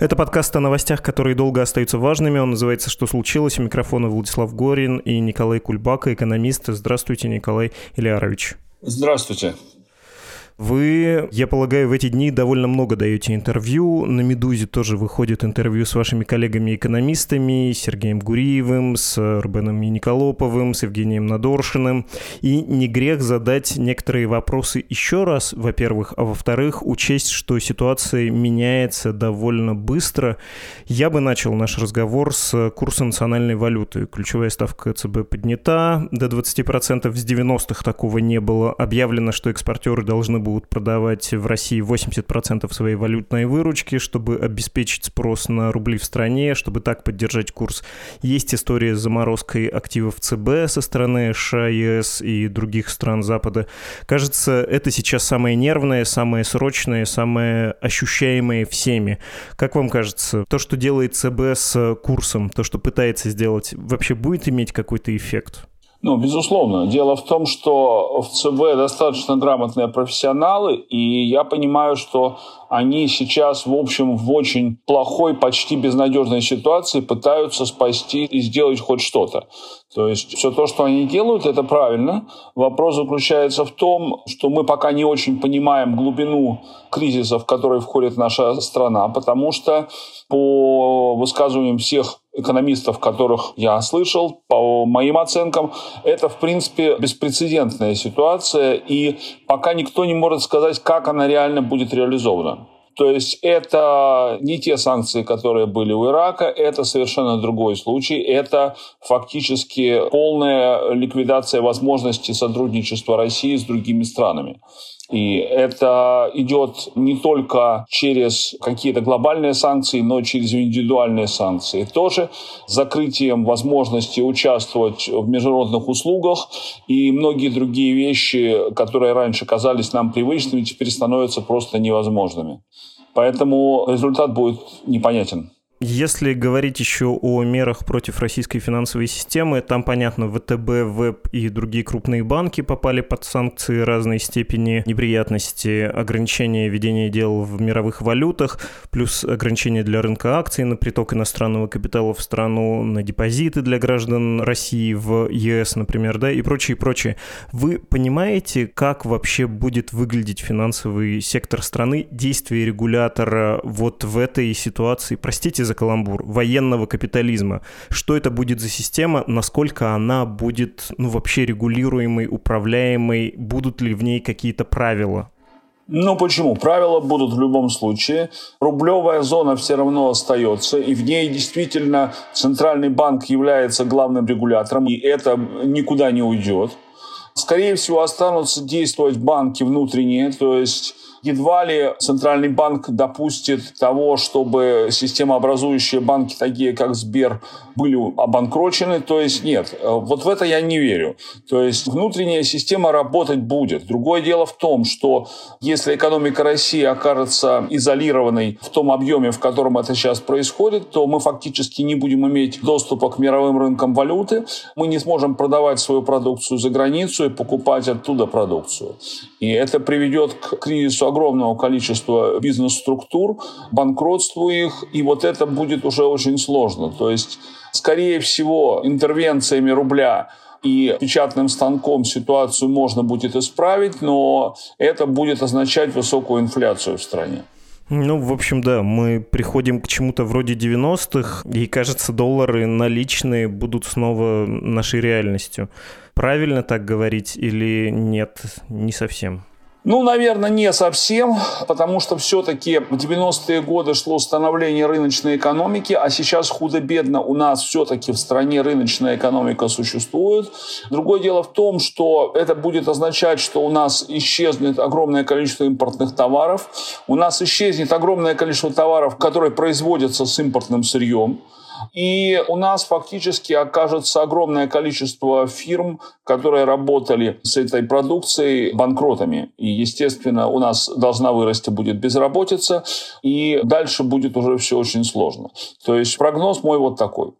Это подкаст о новостях, которые долго остаются важными. Он называется «Что случилось?». У микрофона Владислав Горин и Николай Кульбака, экономист. Здравствуйте, Николай Ильярович. Здравствуйте. Вы, я полагаю, в эти дни довольно много даете интервью. На «Медузе» тоже выходит интервью с вашими коллегами-экономистами, Сергеем Гуриевым, с Рубеном Николоповым, с Евгением Надоршиным. И не грех задать некоторые вопросы еще раз, во-первых, а во-вторых, учесть, что ситуация меняется довольно быстро. Я бы начал наш разговор с курса национальной валюты. Ключевая ставка ЦБ поднята до 20%, с 90-х такого не было. Объявлено, что экспортеры должны будут будут продавать в России 80% своей валютной выручки, чтобы обеспечить спрос на рубли в стране, чтобы так поддержать курс. Есть история с заморозкой активов ЦБ со стороны США, ЕС и других стран Запада. Кажется, это сейчас самое нервное, самое срочное, самое ощущаемое всеми. Как вам кажется, то, что делает ЦБ с курсом, то, что пытается сделать, вообще будет иметь какой-то эффект? Ну, безусловно. Дело в том, что в ЦБ достаточно грамотные профессионалы, и я понимаю, что они сейчас, в общем, в очень плохой, почти безнадежной ситуации пытаются спасти и сделать хоть что-то. То есть все то, что они делают, это правильно. Вопрос заключается в том, что мы пока не очень понимаем глубину кризиса, в который входит наша страна, потому что по высказываниям всех экономистов, которых я слышал, по моим оценкам, это, в принципе, беспрецедентная ситуация, и пока никто не может сказать, как она реально будет реализована. То есть это не те санкции, которые были у Ирака, это совершенно другой случай. Это фактически полная ликвидация возможности сотрудничества России с другими странами. И это идет не только через какие-то глобальные санкции, но и через индивидуальные санкции. Тоже закрытием возможности участвовать в международных услугах и многие другие вещи, которые раньше казались нам привычными, теперь становятся просто невозможными. Поэтому результат будет непонятен. Если говорить еще о мерах против российской финансовой системы, там, понятно, ВТБ, ВЭБ и другие крупные банки попали под санкции разной степени неприятности, ограничения ведения дел в мировых валютах, плюс ограничения для рынка акций на приток иностранного капитала в страну, на депозиты для граждан России в ЕС, например, да, и прочее, прочее. Вы понимаете, как вообще будет выглядеть финансовый сектор страны, действия регулятора вот в этой ситуации? Простите за каламбур, военного капитализма. Что это будет за система, насколько она будет ну, вообще регулируемой, управляемой, будут ли в ней какие-то правила? Ну почему? Правила будут в любом случае. Рублевая зона все равно остается, и в ней действительно Центральный банк является главным регулятором, и это никуда не уйдет. Скорее всего, останутся действовать банки внутренние, то есть Едва ли Центральный банк допустит того, чтобы системообразующие банки, такие как Сбер, были обанкрочены. То есть нет, вот в это я не верю. То есть внутренняя система работать будет. Другое дело в том, что если экономика России окажется изолированной в том объеме, в котором это сейчас происходит, то мы фактически не будем иметь доступа к мировым рынкам валюты, мы не сможем продавать свою продукцию за границу и покупать оттуда продукцию. И это приведет к кризису огромного количества бизнес-структур, банкротству их, и вот это будет уже очень сложно. То есть, скорее всего, интервенциями рубля и печатным станком ситуацию можно будет исправить, но это будет означать высокую инфляцию в стране. Ну, в общем, да, мы приходим к чему-то вроде 90-х, и, кажется, доллары наличные будут снова нашей реальностью. Правильно так говорить или нет, не совсем? Ну, наверное, не совсем, потому что все-таки в 90-е годы шло становление рыночной экономики, а сейчас худо-бедно у нас все-таки в стране рыночная экономика существует. Другое дело в том, что это будет означать, что у нас исчезнет огромное количество импортных товаров, у нас исчезнет огромное количество товаров, которые производятся с импортным сырьем, И у нас фактически окажется огромное количество фирм, которые работали с этой продукцией банкротами. И, естественно, у нас должна вырасти будет безработица, и дальше будет уже все очень сложно. То есть прогноз мой вот такой.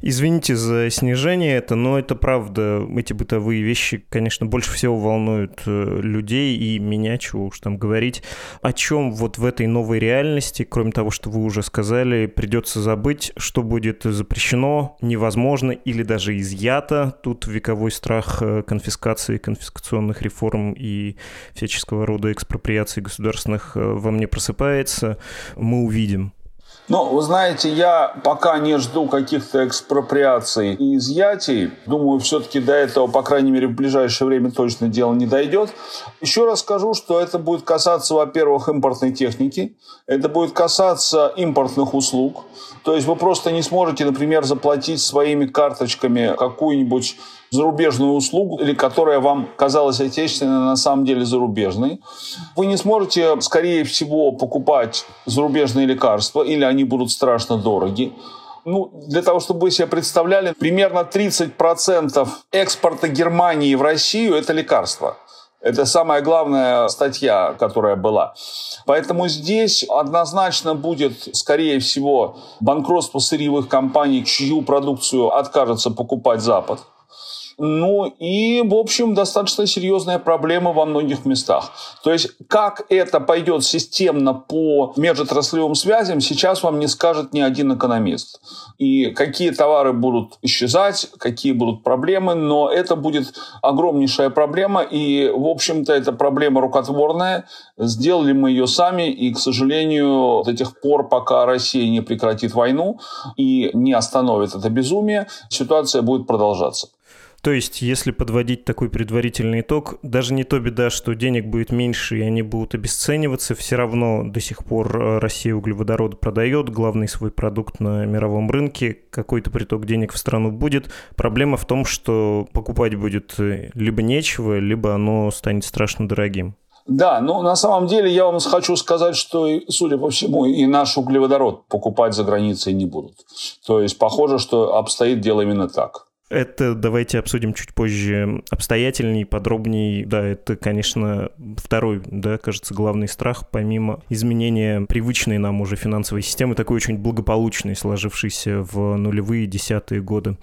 Извините за снижение это, но это правда. Эти бытовые вещи, конечно, больше всего волнуют э, людей и меня, чего уж там говорить. О чем вот в этой новой реальности, кроме того, что вы уже сказали, придется забыть, что будет запрещено, невозможно или даже изъято. Тут вековой страх э, конфискации, конфискационных реформ и всяческого рода экспроприаций государственных э, во мне просыпается. Мы увидим. Ну, вы знаете, я пока не жду каких-то экспроприаций и изъятий. Думаю, все-таки до этого, по крайней мере, в ближайшее время точно дело не дойдет. Еще раз скажу, что это будет касаться, во-первых, импортной техники. Это будет касаться импортных услуг. То есть вы просто не сможете, например, заплатить своими карточками какую-нибудь зарубежную услугу, или которая вам казалась отечественной, на самом деле зарубежной. Вы не сможете, скорее всего, покупать зарубежные лекарства, или они будут страшно дороги. Ну, для того, чтобы вы себе представляли, примерно 30% экспорта Германии в Россию – это лекарства. Это самая главная статья, которая была. Поэтому здесь однозначно будет, скорее всего, банкротство сырьевых компаний, чью продукцию откажется покупать Запад. Ну и, в общем, достаточно серьезная проблема во многих местах. То есть, как это пойдет системно по межотраслевым связям, сейчас вам не скажет ни один экономист. И какие товары будут исчезать, какие будут проблемы, но это будет огромнейшая проблема. И, в общем-то, эта проблема рукотворная. Сделали мы ее сами, и, к сожалению, до тех пор, пока Россия не прекратит войну и не остановит это безумие, ситуация будет продолжаться. То есть, если подводить такой предварительный итог, даже не то беда, что денег будет меньше и они будут обесцениваться, все равно до сих пор э, Россия углеводород продает, главный свой продукт на мировом рынке, какой-то приток денег в страну будет. Проблема в том, что покупать будет э, либо нечего, либо оно станет страшно дорогим. Да, но на самом деле я вам хочу сказать, что, судя по всему, и наш углеводород покупать за границей не будут. То есть похоже, что обстоит дело именно так. Это давайте обсудим чуть позже обстоятельней, подробней. Да, это, конечно, второй, да, кажется, главный страх, помимо изменения привычной нам уже финансовой системы, такой очень благополучной, сложившейся в нулевые десятые годы.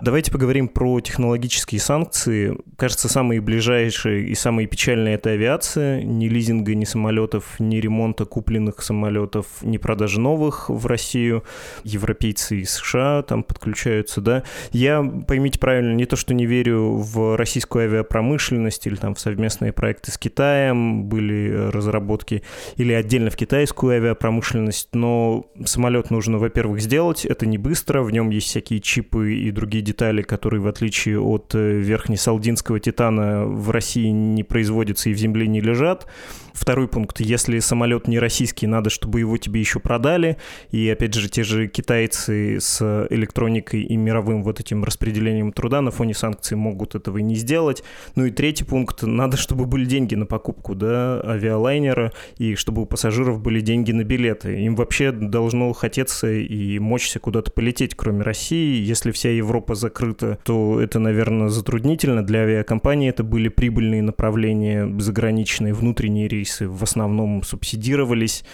Давайте поговорим про технологические санкции. Кажется, самые ближайшие и самые печальные это авиация. Ни лизинга, ни самолетов, ни ремонта купленных самолетов, ни продажи новых в Россию. Европейцы и США там подключаются, да. Я поймите правильно, не то, что не верю в российскую авиапромышленность или там в совместные проекты с Китаем, были разработки, или отдельно в китайскую авиапромышленность, но самолет нужно, во-первых, сделать, это не быстро, в нем есть всякие чипы и другие детали, которые, в отличие от э, верхнесалдинского титана, в России не производятся и в земле не лежат. Второй пункт. Если самолет не российский, надо, чтобы его тебе еще продали. И, опять же, те же китайцы с электроникой и мировым вот этим распределением труда на фоне санкций могут этого и не сделать. Ну и третий пункт. Надо, чтобы были деньги на покупку да, авиалайнера и чтобы у пассажиров были деньги на билеты. Им вообще должно хотеться и мочься куда-то полететь, кроме России. Если вся Европа закрыта, то это, наверное, затруднительно. Для авиакомпании это были прибыльные направления, заграничные, внутренние рейсы рейсы в основном субсидировались.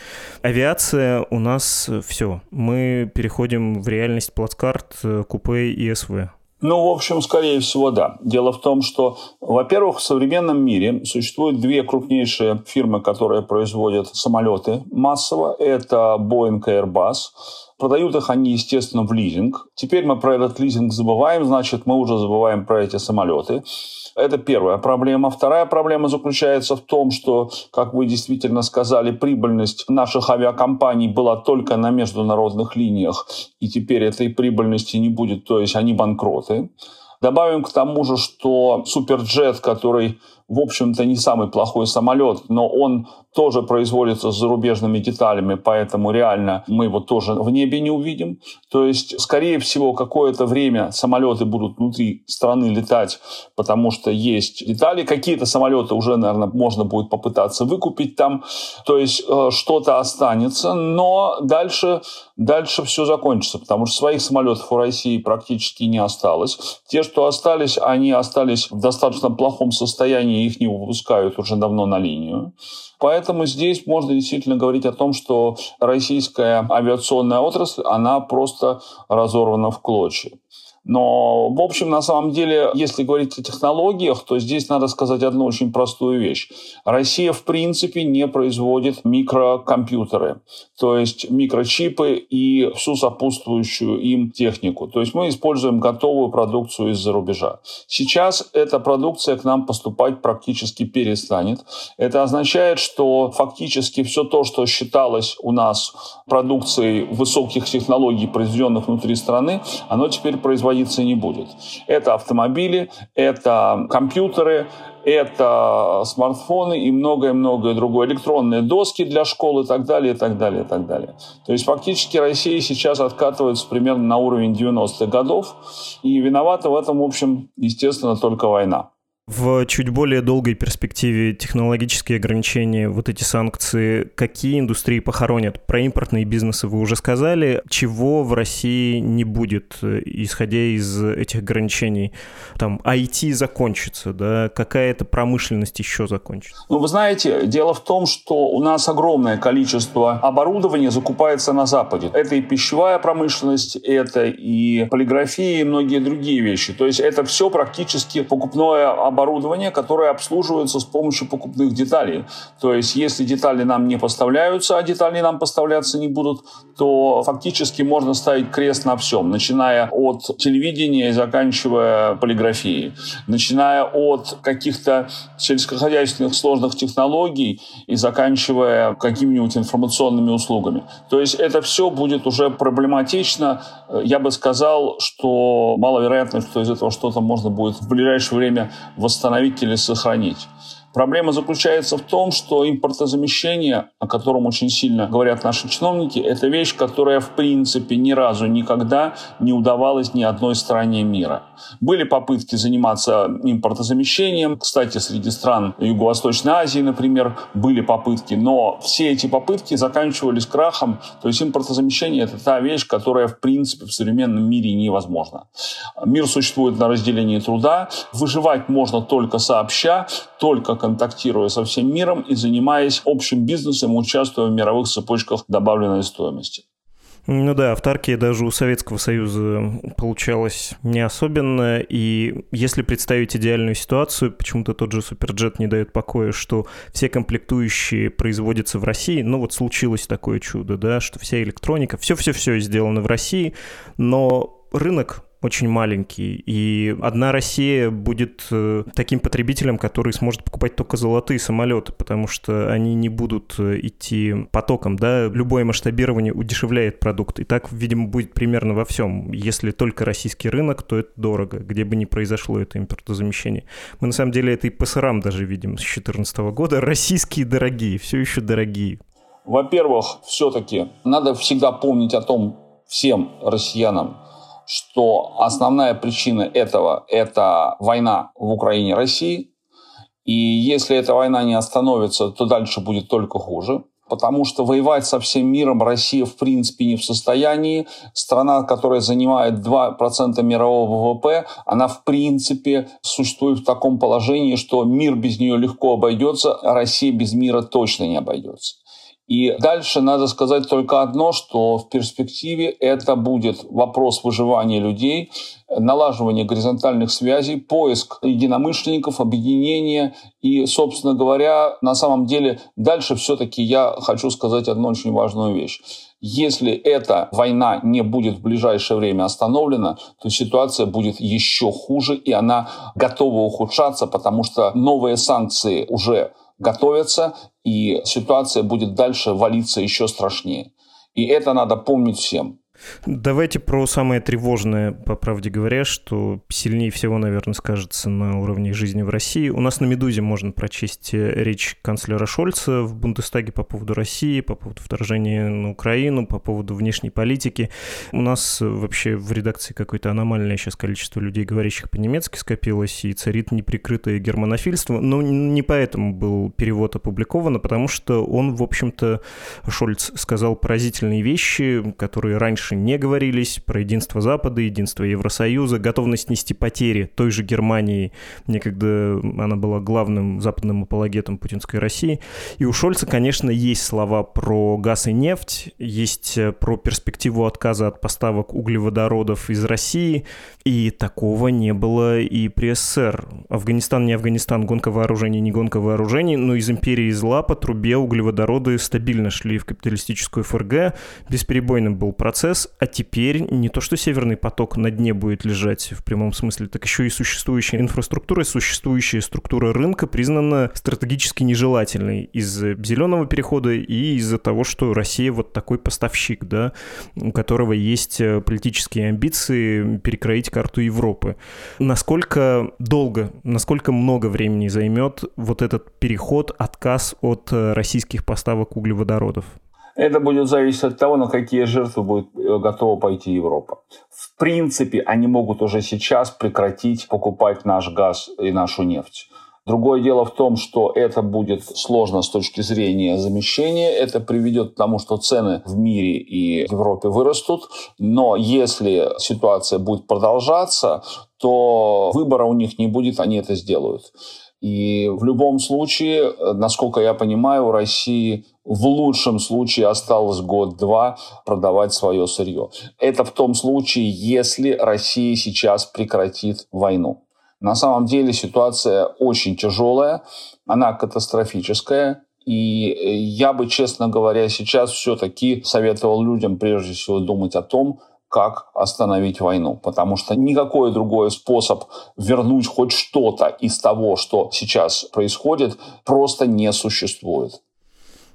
Авиация у нас все. Мы переходим в реальность плацкарт, купе и СВ. Ну, в общем, скорее всего, да. Дело в том, что, во-первых, в современном мире существуют две крупнейшие фирмы, которые производят самолеты массово. Это Boeing и Airbus. Продают их они, естественно, в лизинг. Теперь мы про этот лизинг забываем, значит, мы уже забываем про эти самолеты. Это первая проблема. Вторая проблема заключается в том, что, как вы действительно сказали, прибыльность наших авиакомпаний была только на международных линиях, и теперь этой прибыльности не будет, то есть они банкроты. Добавим к тому же, что Суперджет, который в общем-то, не самый плохой самолет, но он тоже производится с зарубежными деталями, поэтому реально мы его тоже в небе не увидим. То есть, скорее всего, какое-то время самолеты будут внутри страны летать, потому что есть детали. Какие-то самолеты уже, наверное, можно будет попытаться выкупить там. То есть, э, что-то останется, но дальше, дальше все закончится, потому что своих самолетов у России практически не осталось. Те, что остались, они остались в достаточно плохом состоянии, их не выпускают уже давно на линию. Поэтому здесь можно действительно говорить о том, что российская авиационная отрасль, она просто разорвана в клочья. Но, в общем, на самом деле, если говорить о технологиях, то здесь надо сказать одну очень простую вещь. Россия, в принципе, не производит микрокомпьютеры, то есть микрочипы и всю сопутствующую им технику. То есть мы используем готовую продукцию из-за рубежа. Сейчас эта продукция к нам поступать практически перестанет. Это означает, что фактически все то, что считалось у нас продукцией высоких технологий, произведенных внутри страны, оно теперь производится производиться не будет. Это автомобили, это компьютеры, это смартфоны и многое-многое другое. Электронные доски для школ и так далее, и так далее, и так далее. То есть фактически Россия сейчас откатывается примерно на уровень 90-х годов. И виновата в этом, в общем, естественно, только война. В чуть более долгой перспективе технологические ограничения, вот эти санкции, какие индустрии похоронят? Про импортные бизнесы вы уже сказали. Чего в России не будет, исходя из этих ограничений? Там IT закончится, да? Какая-то промышленность еще закончится? Ну, вы знаете, дело в том, что у нас огромное количество оборудования закупается на Западе. Это и пищевая промышленность, это и полиграфия, и многие другие вещи. То есть это все практически покупное оборудование, которое обслуживается с помощью покупных деталей. То есть, если детали нам не поставляются, а детали нам поставляться не будут, то фактически можно ставить крест на всем, начиная от телевидения и заканчивая полиграфией, начиная от каких-то сельскохозяйственных сложных технологий и заканчивая какими-нибудь информационными услугами. То есть это все будет уже проблематично. Я бы сказал, что маловероятно, что из этого что-то можно будет в ближайшее время восстановить или сохранить. Проблема заключается в том, что импортозамещение, о котором очень сильно говорят наши чиновники, это вещь, которая в принципе ни разу никогда не удавалась ни одной стране мира. Были попытки заниматься импортозамещением. Кстати, среди стран Юго-Восточной Азии, например, были попытки, но все эти попытки заканчивались крахом. То есть импортозамещение – это та вещь, которая в принципе в современном мире невозможна. Мир существует на разделении труда. Выживать можно только сообща, только контактируя со всем миром и занимаясь общим бизнесом, участвуя в мировых цепочках добавленной стоимости. Ну да, автаркия даже у Советского Союза получалась не особенно, и если представить идеальную ситуацию, почему-то тот же Суперджет не дает покоя, что все комплектующие производятся в России, ну вот случилось такое чудо, да, что вся электроника, все-все-все сделано в России, но рынок очень маленький, и одна Россия будет э, таким потребителем, который сможет покупать только золотые самолеты, потому что они не будут э, идти потоком, да, любое масштабирование удешевляет продукт, и так, видимо, будет примерно во всем. Если только российский рынок, то это дорого, где бы ни произошло это импортозамещение. Мы на самом деле это и по сырам даже видим с 2014 года. Российские дорогие, все еще дорогие. Во-первых, все-таки надо всегда помнить о том всем россиянам, что основная причина этого – это война в Украине России. И если эта война не остановится, то дальше будет только хуже. Потому что воевать со всем миром Россия в принципе не в состоянии. Страна, которая занимает 2% мирового ВВП, она в принципе существует в таком положении, что мир без нее легко обойдется, а Россия без мира точно не обойдется. И дальше надо сказать только одно, что в перспективе это будет вопрос выживания людей, налаживания горизонтальных связей, поиск единомышленников, объединения. И, собственно говоря, на самом деле дальше все-таки я хочу сказать одну очень важную вещь. Если эта война не будет в ближайшее время остановлена, то ситуация будет еще хуже, и она готова ухудшаться, потому что новые санкции уже готовятся, и ситуация будет дальше валиться еще страшнее. И это надо помнить всем. Давайте про самое тревожное, по правде говоря, что сильнее всего, наверное, скажется на уровне жизни в России. У нас на «Медузе» можно прочесть э, речь канцлера Шольца в Бундестаге по поводу России, по поводу вторжения на Украину, по поводу внешней политики. У нас вообще в редакции какое-то аномальное сейчас количество людей, говорящих по-немецки, скопилось, и царит неприкрытое германофильство. Но не поэтому был перевод опубликован, а потому что он, в общем-то, Шольц сказал поразительные вещи, которые раньше раньше не говорились, про единство Запада, единство Евросоюза, готовность нести потери той же Германии, некогда она была главным западным апологетом путинской России. И у Шольца, конечно, есть слова про газ и нефть, есть э, про перспективу отказа от поставок углеводородов из России, и такого не было и при СССР. Афганистан не Афганистан, гонка вооружений не гонка вооружений, но из империи зла по трубе углеводороды стабильно шли в капиталистическую ФРГ, бесперебойным был процесс, а теперь не то, что Северный поток на дне будет лежать в прямом смысле, так еще и существующая инфраструктура, существующая структура рынка признана стратегически нежелательной из-за зеленого перехода и из-за того, что Россия вот такой поставщик, да, у которого есть э, политические амбиции перекроить карту Европы. Насколько долго, насколько много времени займет вот этот переход, отказ от э, российских поставок углеводородов? Это будет зависеть от того, на какие жертвы будет э, готова пойти Европа. В принципе, они могут уже сейчас прекратить покупать наш газ и нашу нефть. Другое дело в том, что это будет сложно с точки зрения замещения. Это приведет к тому, что цены в мире и в Европе вырастут. Но если ситуация будет продолжаться, то выбора у них не будет, они это сделают. И в любом случае, насколько я понимаю, у России в лучшем случае осталось год-два продавать свое сырье. Это в том случае, если Россия сейчас прекратит войну. На самом деле ситуация очень тяжелая, она катастрофическая, и э, я бы, честно говоря, сейчас все-таки советовал людям прежде всего думать о том, как остановить войну, потому что никакой другой способ вернуть хоть что-то из того, что сейчас происходит, просто не существует.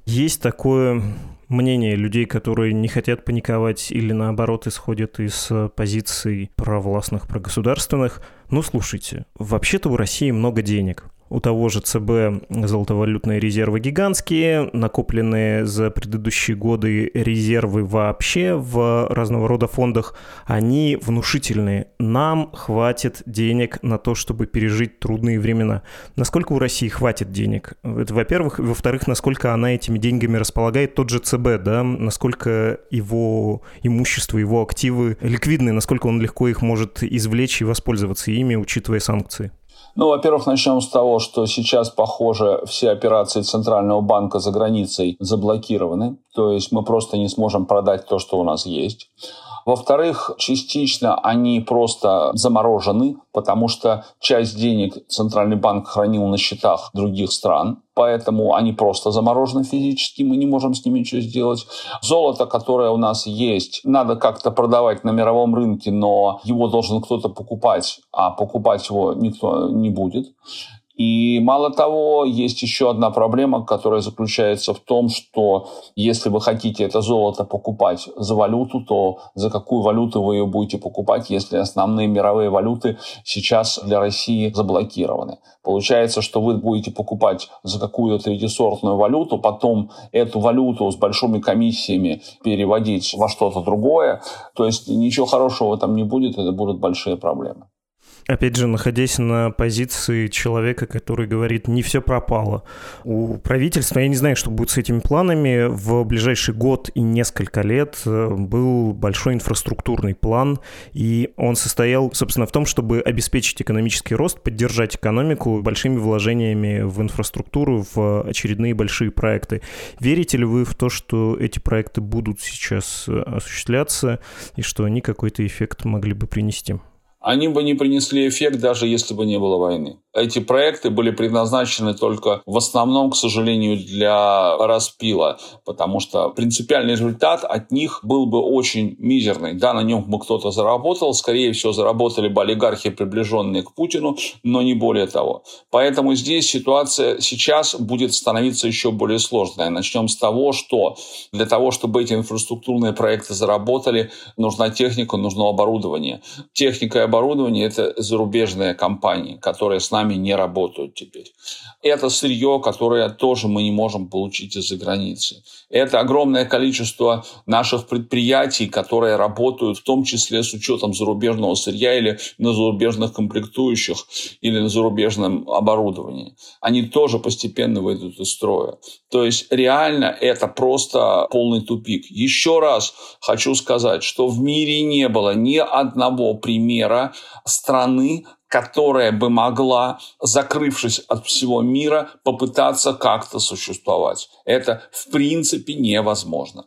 Есть такое мнение людей, которые не хотят паниковать или наоборот исходят из позиций провластных, прогосударственных. Ну, слушайте, вообще-то у России много денег. У того же ЦБ золотовалютные резервы гигантские, накопленные за предыдущие годы резервы вообще в разного рода фондах, они внушительные. Нам хватит денег на то, чтобы пережить трудные времена. Насколько у России хватит денег? Это, во-первых. Во-вторых, насколько она этими деньгами располагает тот же ЦБ, да? Насколько его имущество, его активы ликвидны, насколько он легко их может извлечь и воспользоваться ими, учитывая санкции? Ну, во-первых, начнем с того, что сейчас, похоже, все операции Центрального банка за границей заблокированы. То есть мы просто не сможем продать то, что у нас есть. Во-вторых, частично они просто заморожены, потому что часть денег Центральный банк хранил на счетах других стран, поэтому они просто заморожены физически, мы не можем с ними ничего сделать. Золото, которое у нас есть, надо как-то продавать на мировом рынке, но его должен кто-то покупать, а покупать его никто не будет. И мало того, есть еще одна проблема, которая заключается в том, что если вы хотите это золото покупать за валюту, то за какую валюту вы ее будете покупать, если основные мировые валюты сейчас для России заблокированы. Получается, что вы будете покупать за какую-то третьесортную валюту, потом эту валюту с большими комиссиями переводить во что-то другое. То есть ничего хорошего там не будет, это будут большие проблемы опять же, находясь на позиции человека, который говорит, не все пропало. У правительства, я не знаю, что будет с этими планами, в ближайший год и несколько лет э, был большой инфраструктурный план, и он состоял, собственно, в том, чтобы обеспечить экономический рост, поддержать экономику большими вложениями в инфраструктуру, в очередные большие проекты. Верите ли вы в то, что эти проекты будут сейчас э, осуществляться, и что они какой-то эффект могли бы принести? Они бы не принесли эффект, даже если бы не было войны. Эти проекты были предназначены только в основном, к сожалению, для распила, потому что принципиальный результат от них был бы очень мизерный. Да, на нем бы кто-то заработал, скорее всего, заработали бы олигархи, приближенные к Путину, но не более того. Поэтому здесь ситуация сейчас будет становиться еще более сложной. Начнем с того, что для того, чтобы эти инфраструктурные проекты заработали, нужна техника, нужно оборудование. Техника и оборудование – это зарубежные компании, которые с нами нами не работают теперь. Это сырье, которое тоже мы не можем получить из-за границы. Это огромное количество наших предприятий, которые работают в том числе с учетом зарубежного сырья или на зарубежных комплектующих или на зарубежном оборудовании. Они тоже постепенно выйдут из строя. То есть реально это просто полный тупик. Еще раз хочу сказать, что в мире не было ни одного примера страны, которая бы могла, закрывшись от всего мира, попытаться как-то существовать. Это в принципе невозможно.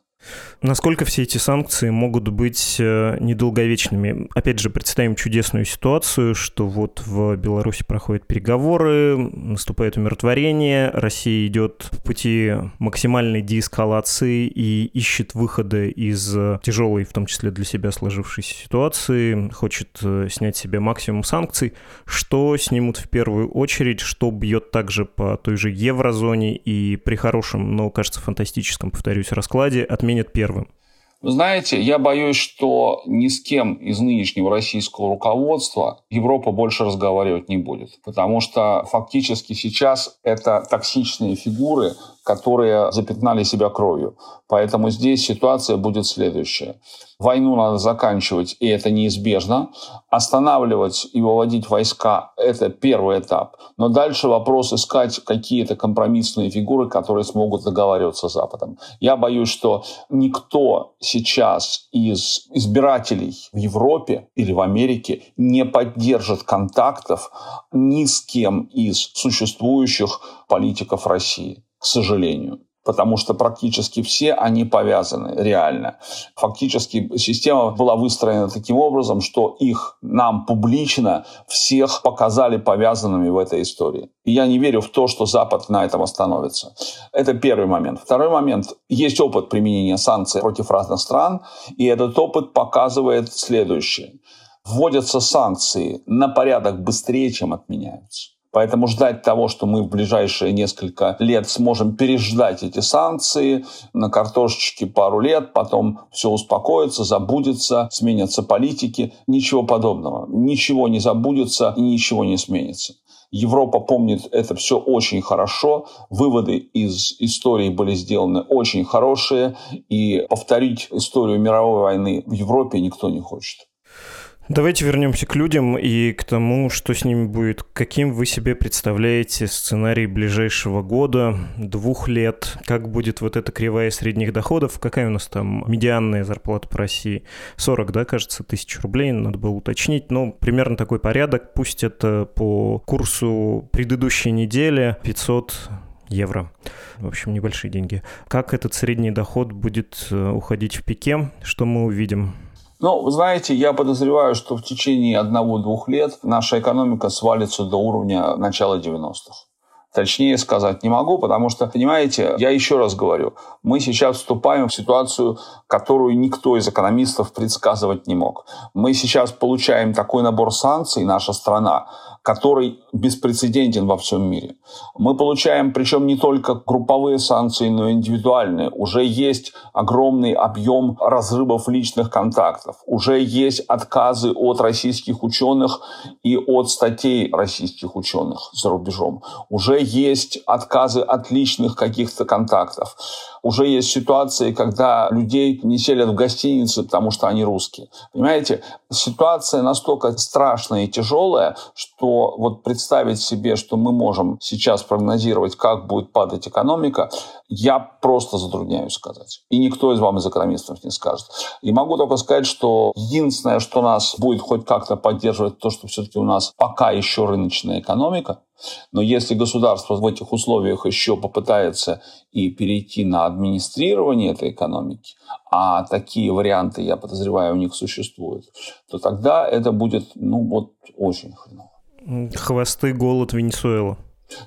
Насколько все эти санкции могут быть э, недолговечными? Опять же, представим чудесную ситуацию, что вот в Беларуси проходят переговоры, наступает умиротворение, Россия идет в пути максимальной деэскалации и ищет выхода из тяжелой, в том числе для себя сложившейся ситуации, хочет э, снять себе максимум санкций. Что снимут в первую очередь, что бьет также по той же еврозоне и при хорошем, но, кажется, фантастическом, повторюсь, раскладе отменят первым первым? Вы знаете, я боюсь, что ни с кем из нынешнего российского руководства Европа больше разговаривать не будет. Потому что фактически сейчас это токсичные фигуры, которые запятнали себя кровью. Поэтому здесь ситуация будет следующая. Войну надо заканчивать, и это неизбежно. Останавливать и выводить войска – это первый этап. Но дальше вопрос искать какие-то компромиссные фигуры, которые смогут договариваться с Западом. Я боюсь, что никто сейчас из избирателей в Европе или в Америке не поддержит контактов ни с кем из существующих политиков России к сожалению потому что практически все они повязаны реально. Фактически система была выстроена таким образом, что их нам публично всех показали повязанными в этой истории. И я не верю в то, что Запад на этом остановится. Это первый момент. Второй момент. Есть опыт применения санкций против разных стран, и этот опыт показывает следующее. Вводятся санкции на порядок быстрее, чем отменяются. Поэтому ждать того, что мы в ближайшие несколько лет сможем переждать эти санкции на картошечке пару лет, потом все успокоится, забудется, сменятся политики, ничего подобного. Ничего не забудется и ничего не сменится. Европа помнит это все очень хорошо. Выводы из истории были сделаны очень хорошие. И повторить историю мировой войны в Европе никто не хочет. Давайте вернемся к людям и к тому, что с ними будет. Каким вы себе представляете сценарий ближайшего года, двух лет? Как будет вот эта кривая средних доходов? Какая у нас там медианная зарплата по России? 40, да, кажется, тысяч рублей, надо было уточнить. Но примерно такой порядок. Пусть это по курсу предыдущей недели 500 евро. В общем, небольшие деньги. Как этот средний доход будет э, уходить в пике? Что мы увидим? Ну, вы знаете, я подозреваю, что в течение одного-двух лет наша экономика свалится до уровня начала 90-х. Точнее сказать не могу, потому что, понимаете, я еще раз говорю, мы сейчас вступаем в ситуацию, которую никто из экономистов предсказывать не мог. Мы сейчас получаем такой набор санкций, наша страна, который беспрецедентен во всем мире. Мы получаем, причем не только групповые санкции, но и индивидуальные. Уже есть огромный объем разрывов личных контактов. Уже есть отказы от российских ученых и от статей российских ученых за рубежом. Уже есть отказы от личных каких-то контактов. Уже есть ситуации, когда людей не селят в гостиницы, потому что они русские. Понимаете, ситуация настолько страшная и тяжелая, что вот представить себе, что мы можем сейчас прогнозировать, как будет падать экономика, я просто затрудняюсь сказать. И никто из вам из экономистов не скажет. И могу только сказать, что единственное, что нас будет хоть как-то поддерживать, то, что все-таки у нас пока еще рыночная экономика, но если государство в этих условиях еще попытается и перейти на администрирование этой экономики, а такие варианты, я подозреваю, у них существуют, то тогда это будет, ну вот, очень хреново. Хвосты, голод, Венесуэла.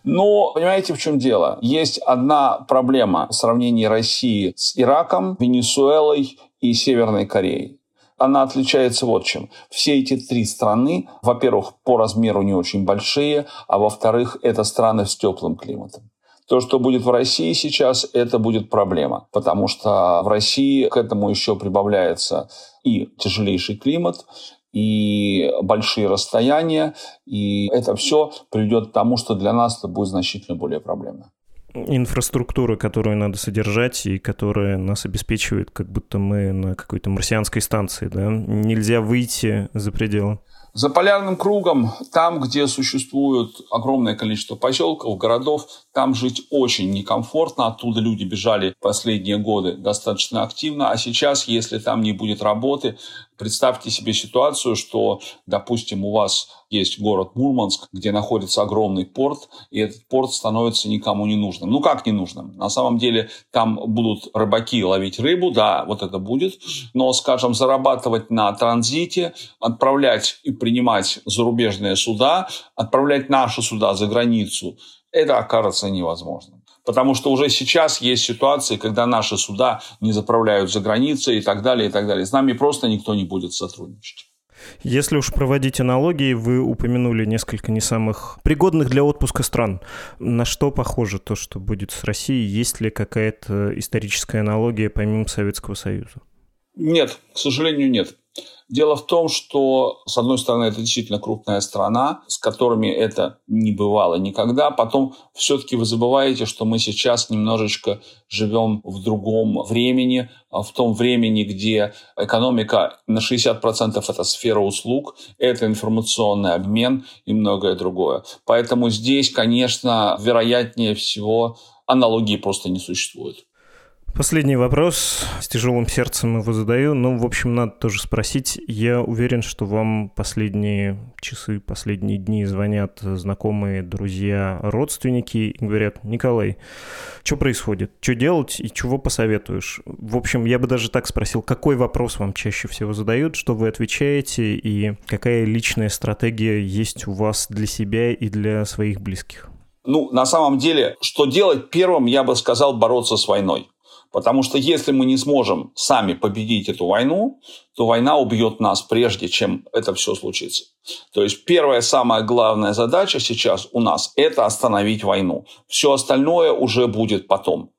Но, понимаете, в чем дело? Есть одна проблема в сравнении России с Ираком, Венесуэлой и Северной Кореей. Она отличается вот чем. Все эти три страны, во-первых, по размеру не очень большие, а во-вторых, это страны с теплым климатом. То, что будет в России сейчас, это будет проблема, потому что в России к этому еще прибавляется и тяжелейший климат, и большие расстояния, и это все приведет к тому, что для нас это будет значительно более проблемно инфраструктура, которую надо содержать и которая нас обеспечивает, как будто мы на какой-то марсианской станции, да? Нельзя выйти за пределы. За полярным кругом, там, где существует огромное количество поселков, городов, там жить очень некомфортно. Оттуда люди бежали последние годы достаточно активно. А сейчас, если там не будет работы, Представьте себе ситуацию, что, допустим, у вас есть город Мурманск, где находится огромный порт, и этот порт становится никому не нужным. Ну, как не нужным? На самом деле там будут рыбаки ловить рыбу, да, вот это будет, но, скажем, зарабатывать на транзите, отправлять и принимать зарубежные суда, отправлять наши суда за границу, это окажется невозможным. Потому что уже сейчас есть ситуации, когда наши суда не заправляют за границей и так далее, и так далее. С нами просто никто не будет сотрудничать. Если уж проводить аналогии, вы упомянули несколько не самых пригодных для отпуска стран. На что похоже то, что будет с Россией? Есть ли какая-то историческая аналогия помимо Советского Союза? Нет, к сожалению, нет. Дело в том, что, с одной стороны, это действительно крупная страна, с которыми это не бывало никогда. Потом все-таки вы забываете, что мы сейчас немножечко живем в другом времени, а в том времени, где экономика на 60% это сфера услуг, это информационный обмен и многое другое. Поэтому здесь, конечно, вероятнее всего аналогии просто не существует. Последний вопрос. С тяжелым сердцем его задаю. Ну, в общем, надо тоже спросить. Я уверен, что вам последние часы, последние дни звонят знакомые, друзья, родственники и говорят, Николай, что происходит? Что делать и чего посоветуешь? В общем, я бы даже так спросил, какой вопрос вам чаще всего задают, что вы отвечаете и какая личная стратегия есть у вас для себя и для своих близких? Ну, на самом деле, что делать первым, я бы сказал, бороться с войной. Потому что если мы не сможем сами победить эту войну, то война убьет нас прежде, чем это все случится. То есть первая самая главная задача сейчас у нас – это остановить войну. Все остальное уже будет потом.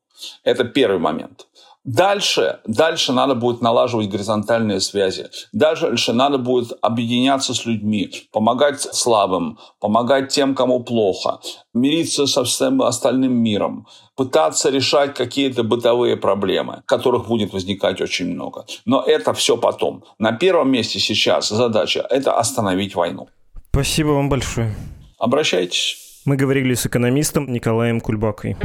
Это первый момент. Дальше, дальше надо будет налаживать горизонтальные связи. Дальше надо будет объединяться с людьми, помогать слабым, помогать тем, кому плохо, мириться со всем остальным миром, пытаться решать какие-то бытовые проблемы, которых будет возникать очень много. Но это все потом. На первом месте сейчас задача – это остановить войну. Спасибо вам большое. Обращайтесь. Мы говорили с экономистом Николаем Кульбакой.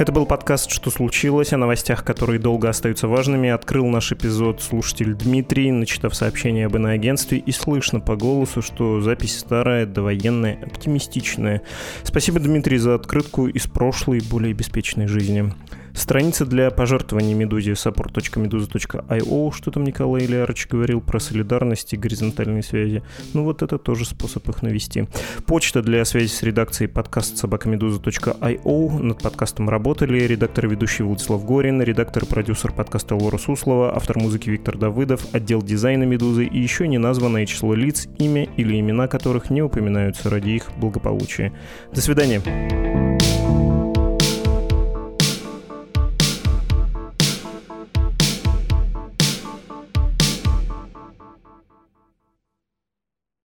Это был подкаст «Что случилось?» о новостях, которые долго остаются важными. Открыл наш эпизод слушатель Дмитрий, начитав сообщение об иноагентстве, и слышно по голосу, что запись старая, довоенная, оптимистичная. Спасибо, Дмитрий, за открытку из прошлой, более беспечной жизни. Страница для пожертвований Медузе support.meduza.io, что там Николай Ильярович говорил про солидарность и горизонтальные связи. Ну вот это тоже способ их навести. Почта для связи с редакцией подкаст собакамедуза.io. Над подкастом работали редактор ведущий Владислав Горин, редактор продюсер подкаста Лора Суслова, автор музыки Виктор Давыдов, отдел дизайна Медузы и еще не названное число лиц, имя или имена которых не упоминаются ради их благополучия. До свидания.